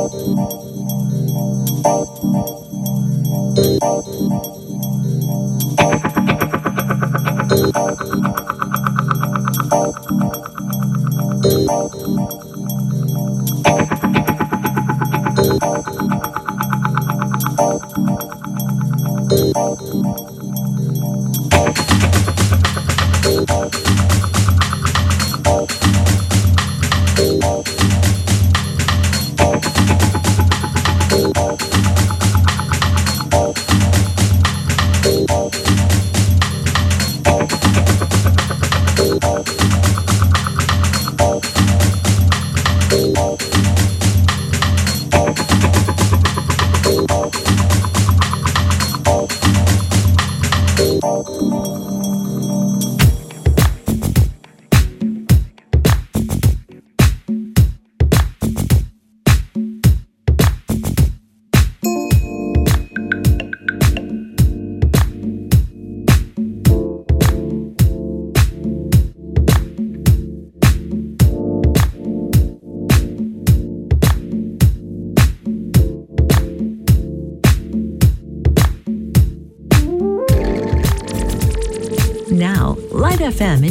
FM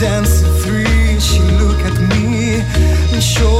dancing three, she looked at me and showed.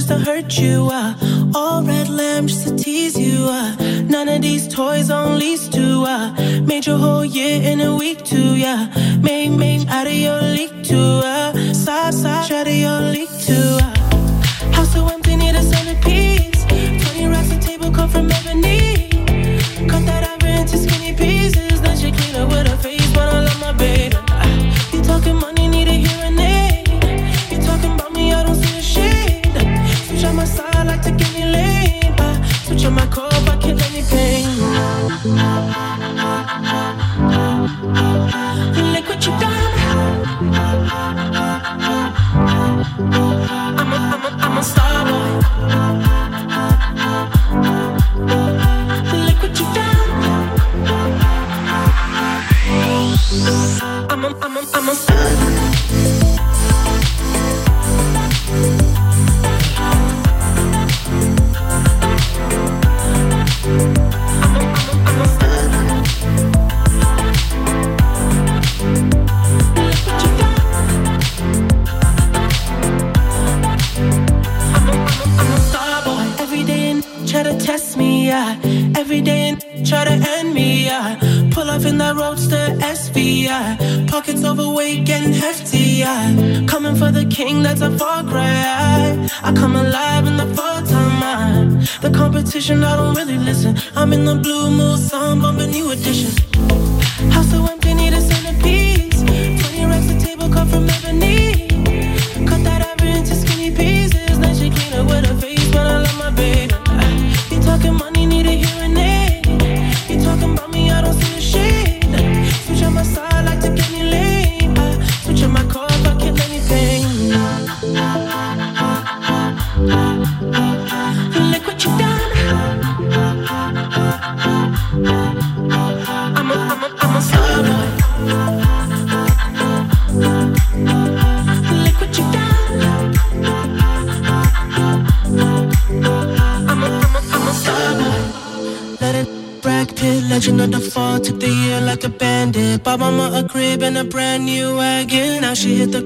just to hurt you.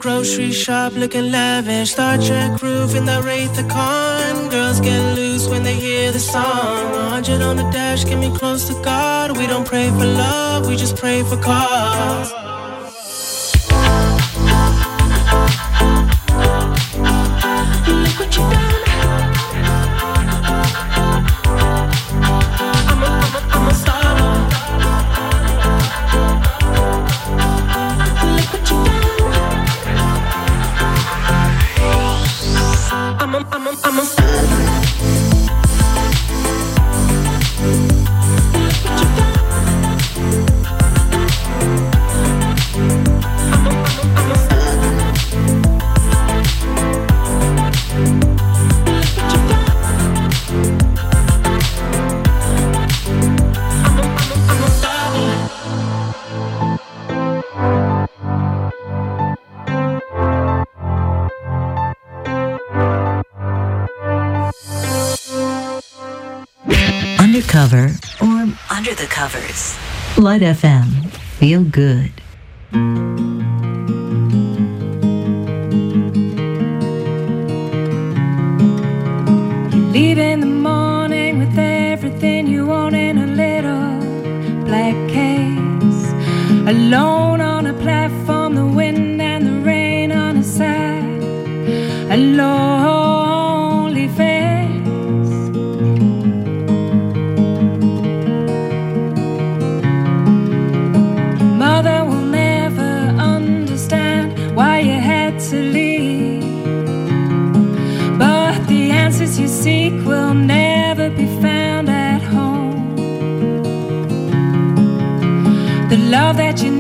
Grocery shop looking lavish. Star Trek roof in the Wraith the Con. Girls get loose when they hear the song. 100 on the dash, get me close to God. We don't pray for love, we just pray for cause. Bud FM. Feel good. You leave in the morning with everything you want in a little black case. Alone on a platform, the wind and the rain on a side. Alone. love that you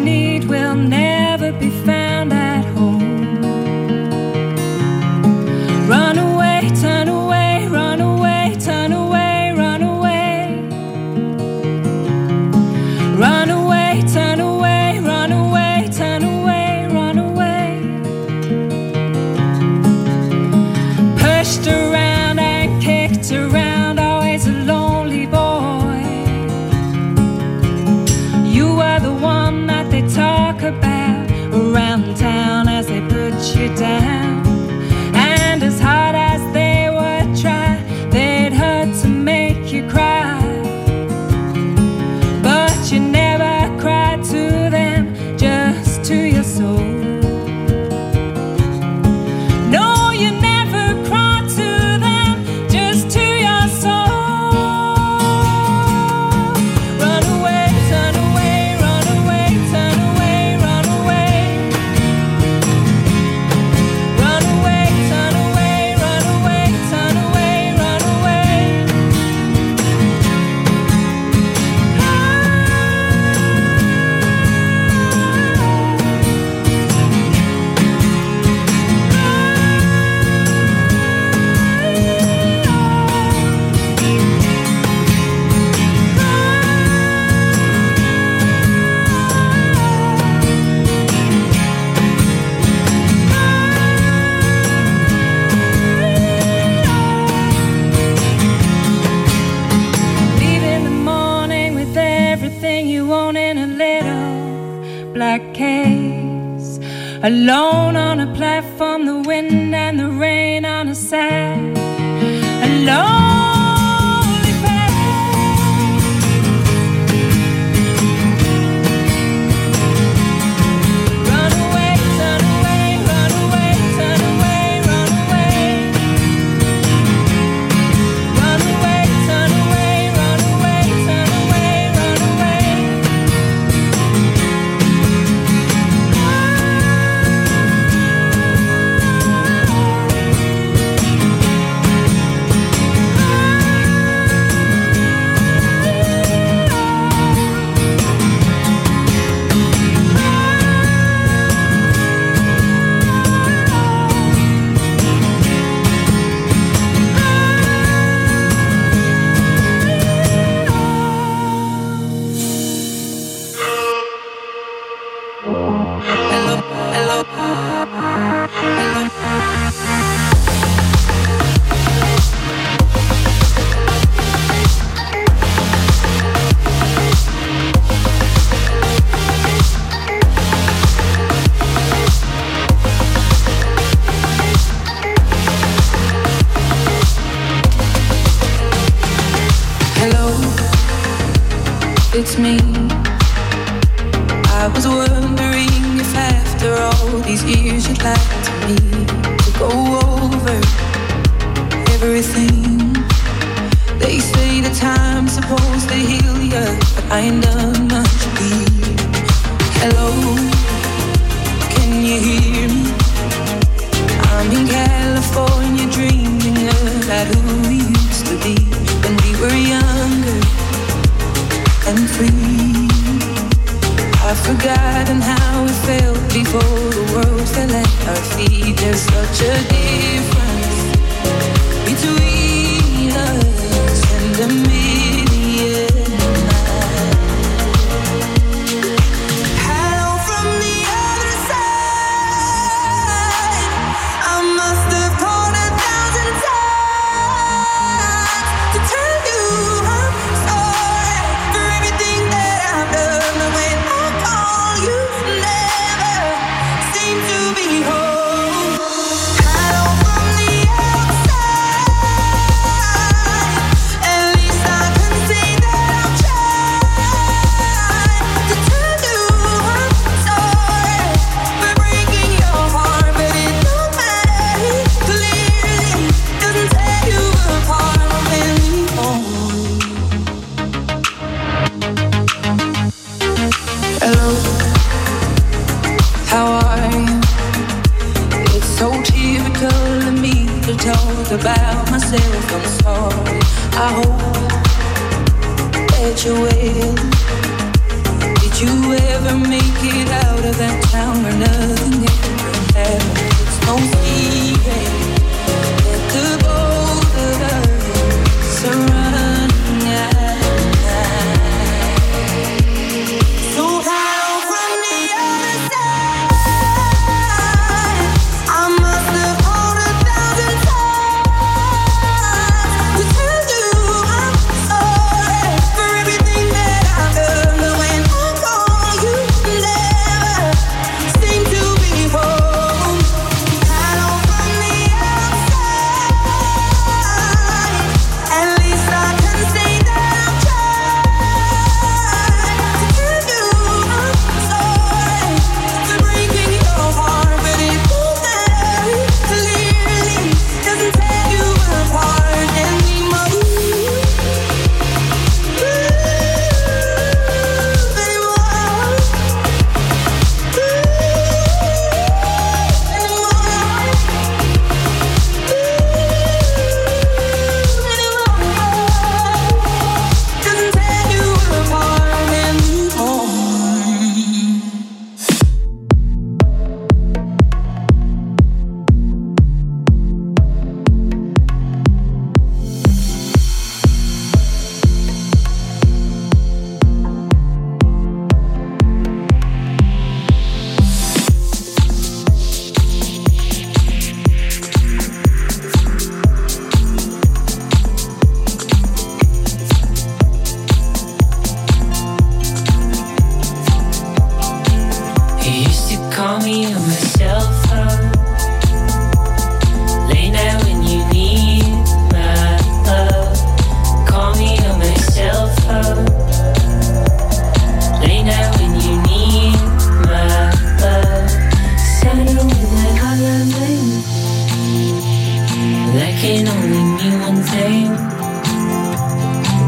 can only mean one thing.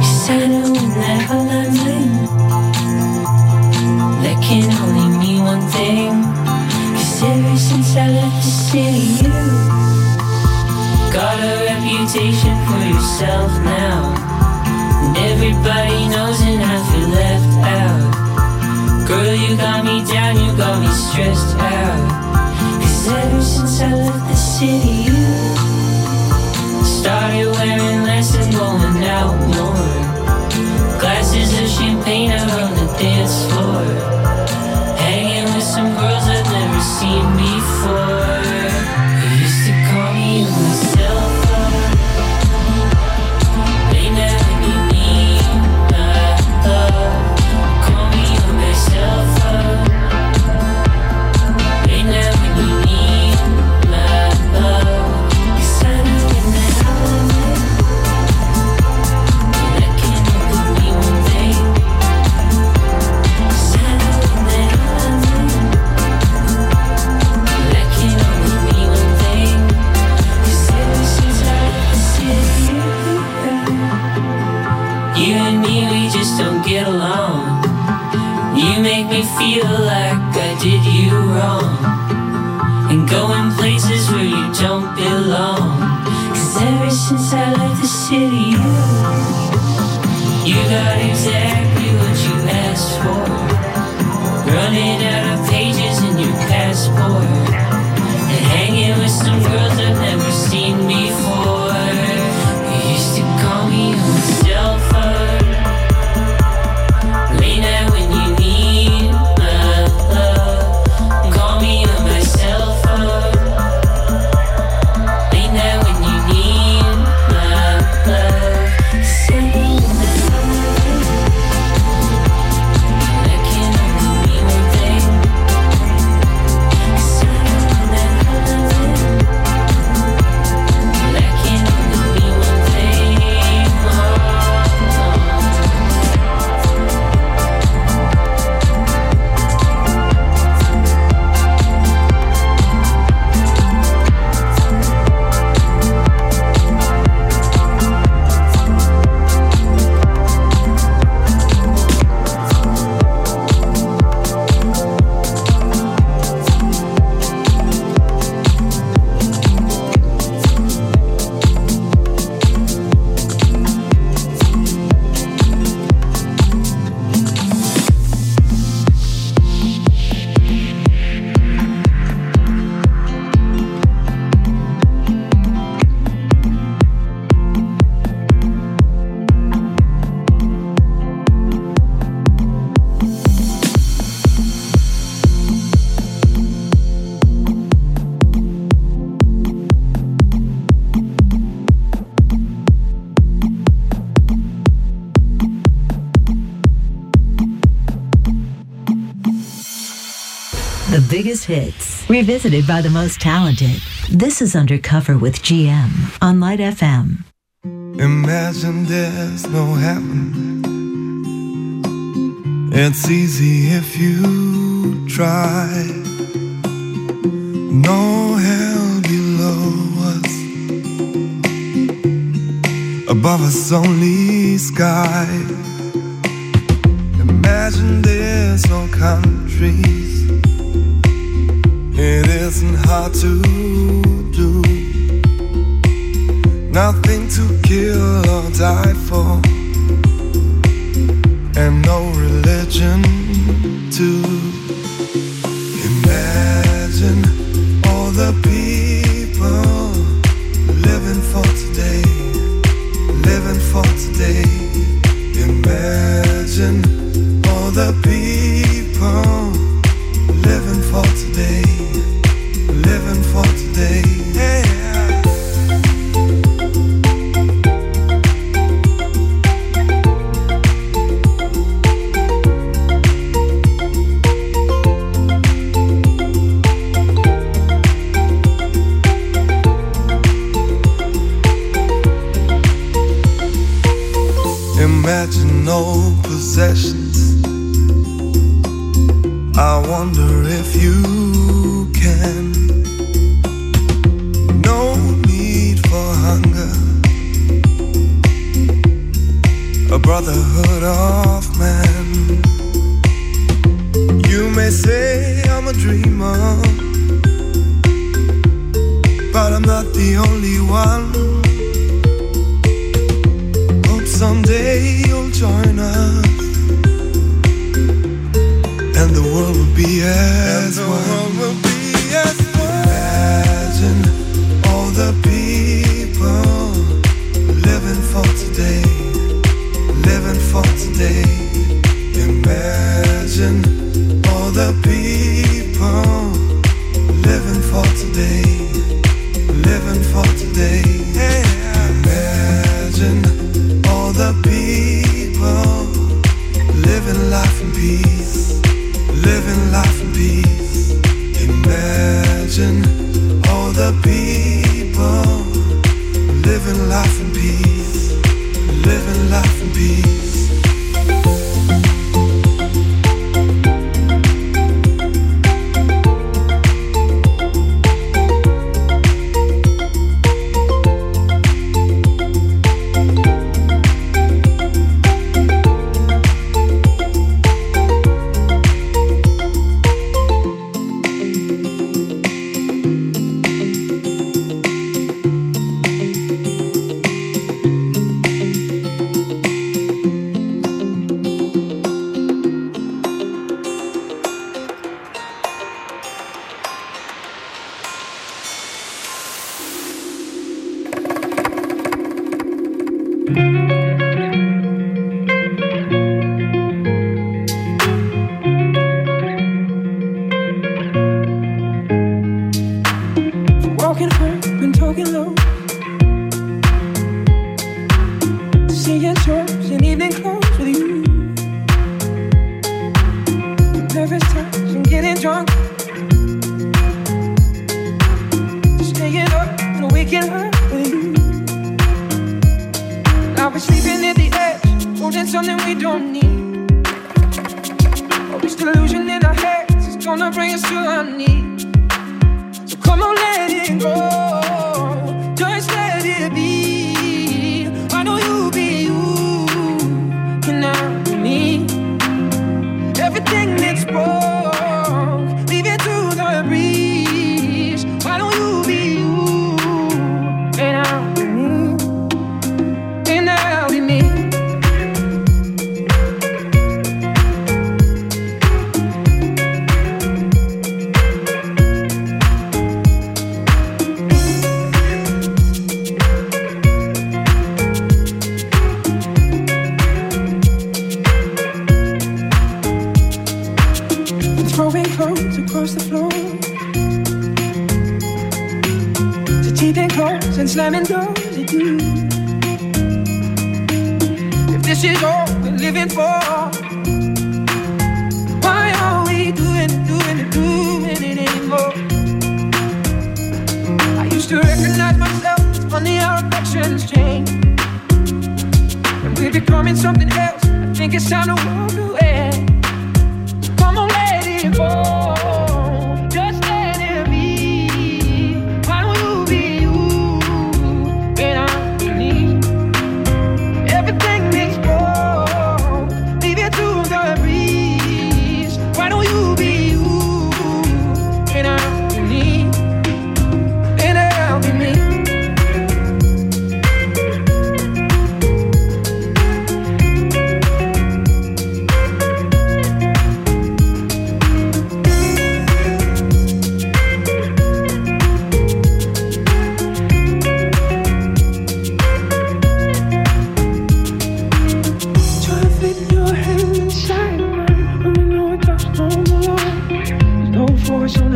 You said it would never let me. That can only mean one thing. Cause ever since I left the city, you got a reputation for yourself now. And everybody knows and I feel left out. Girl, you got me down, you got me stressed out. Cause ever since I left the city, Started when city. Revisited by the most talented. This is Undercover with GM on Light FM. Imagine there's no heaven. It's easy if you try. No hell below us. Above us, only sky. Imagine there's no countries it isn't hard to do. Nothing to kill or die for. And no religion to imagine all the people living for today, living for today. people living for today, living for today.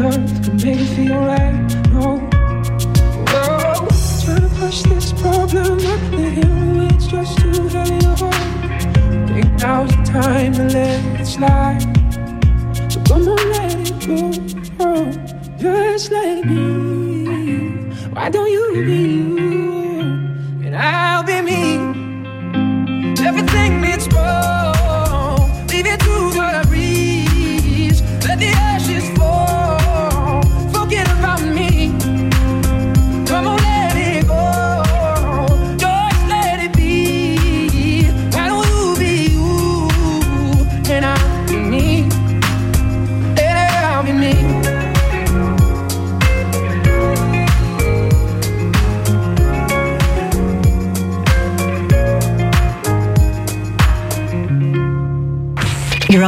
enough make it feel right. No, no. Trying to push this problem up the hill, it's just too heavy to hold. Think now's the time to let it slide. So come on, let it go. Oh, just let it be. Why don't you be you?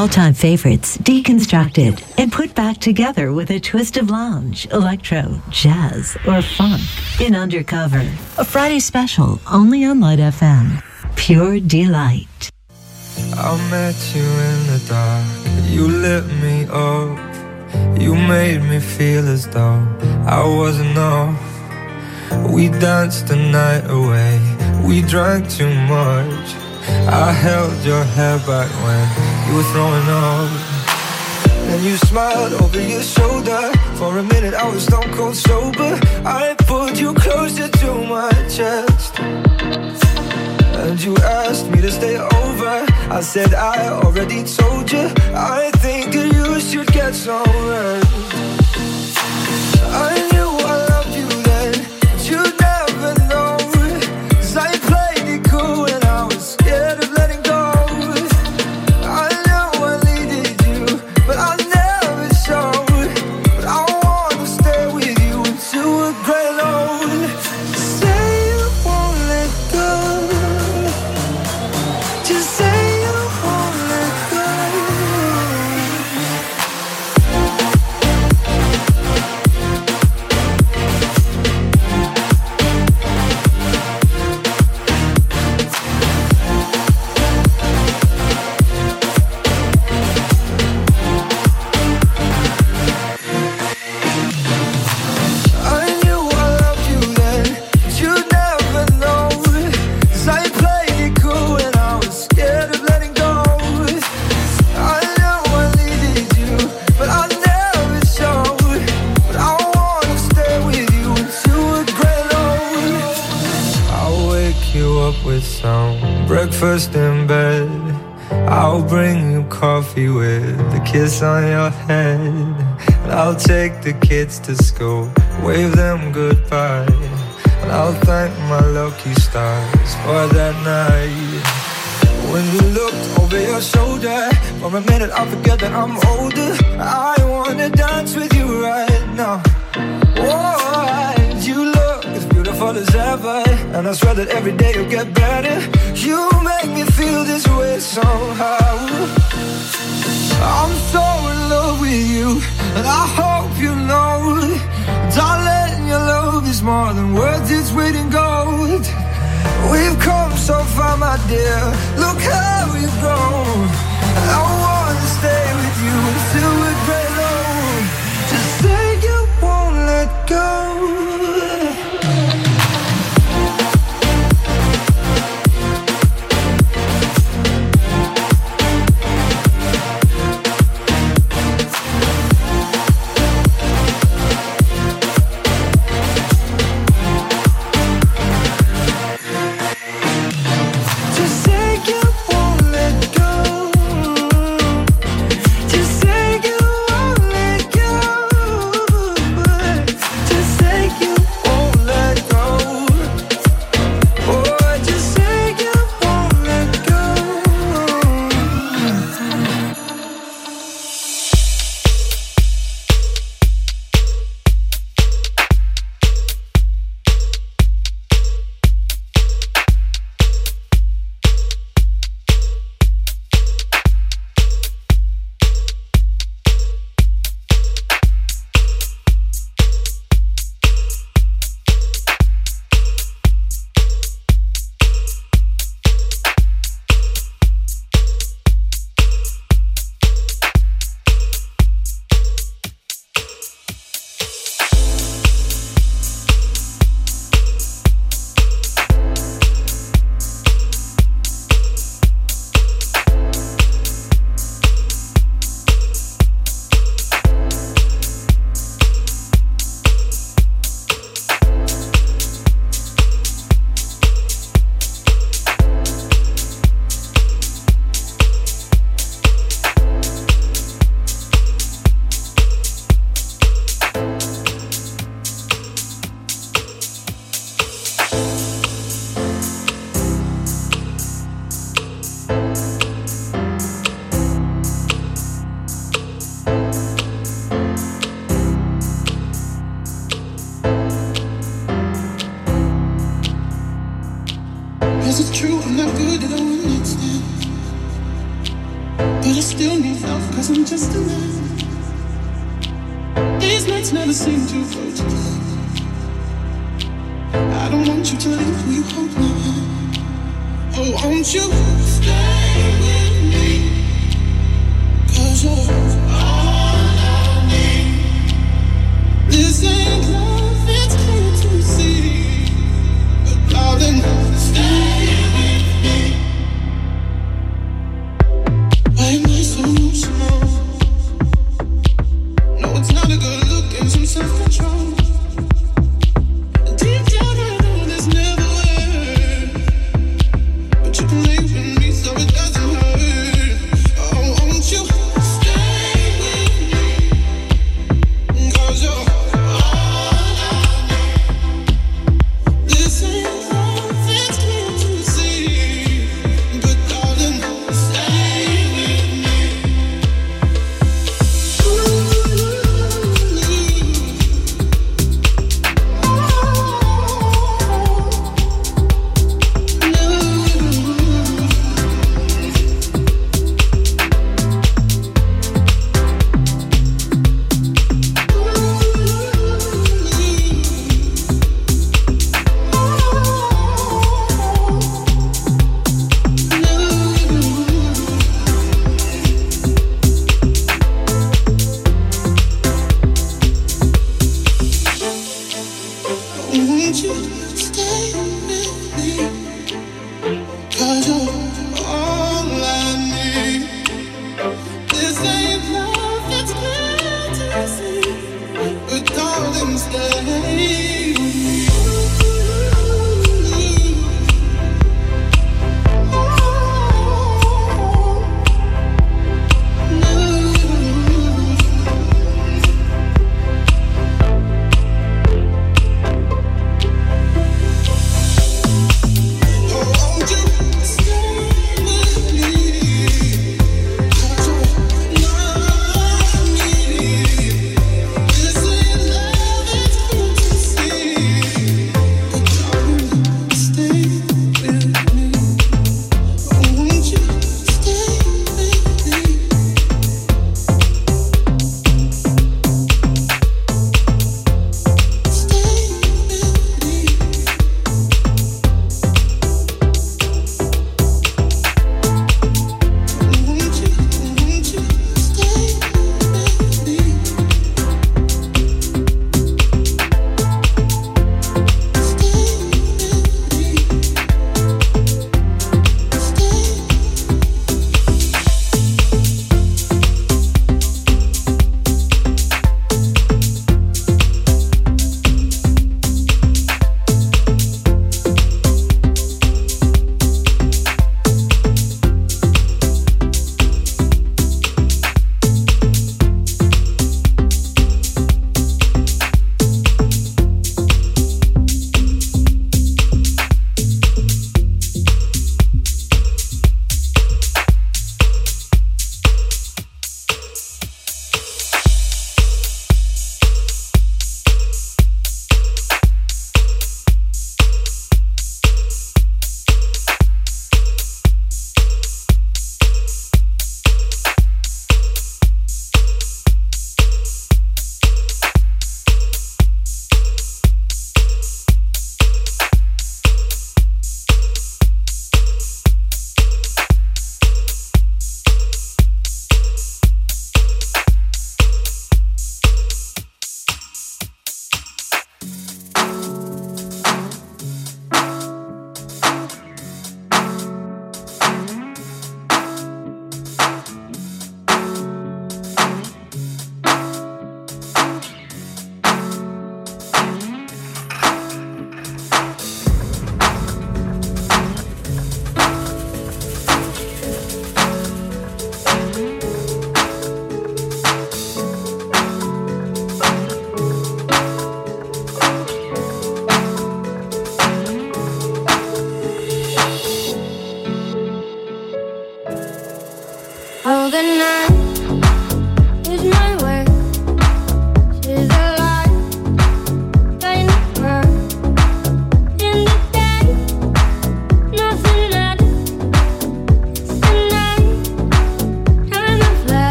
All-time favorites deconstructed and put back together with a twist of lounge, electro, jazz, or funk in Undercover. A Friday special only on Light FM. Pure delight. I met you in the dark. You lit me up. You made me feel as though I wasn't off. We danced the night away. We drank too much. I held your hair back when you were throwing up. And you smiled over your shoulder. For a minute, I was stone cold sober. I pulled you closer to my chest. And you asked me to stay over. I said, I already told you. I think that you should get some rest. To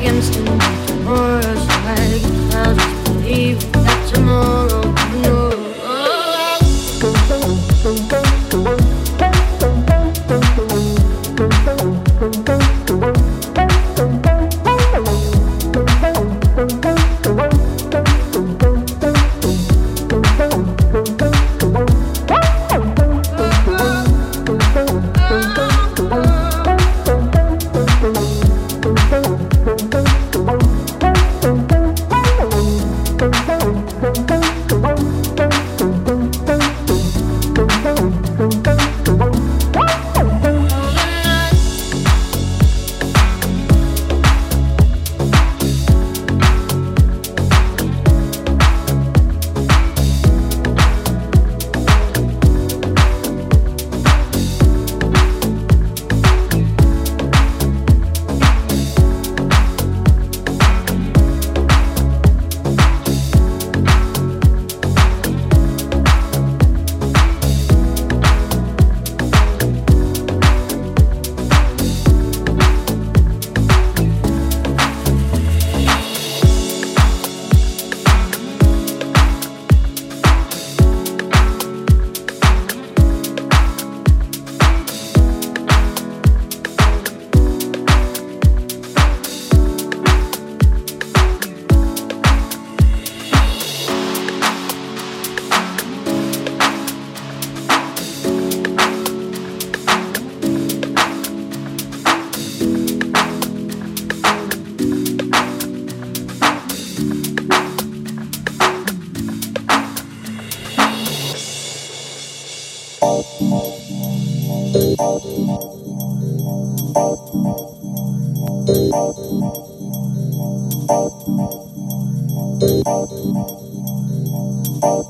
against the words like. Believe that tomorrow. Nothing matters. It's denied. Time of paradise. I, I live among the creatures of the night. I haven't got the will to try and fight against a new tomorrow, so I guess I'll just believe that tomorrow never knows. Just say hi.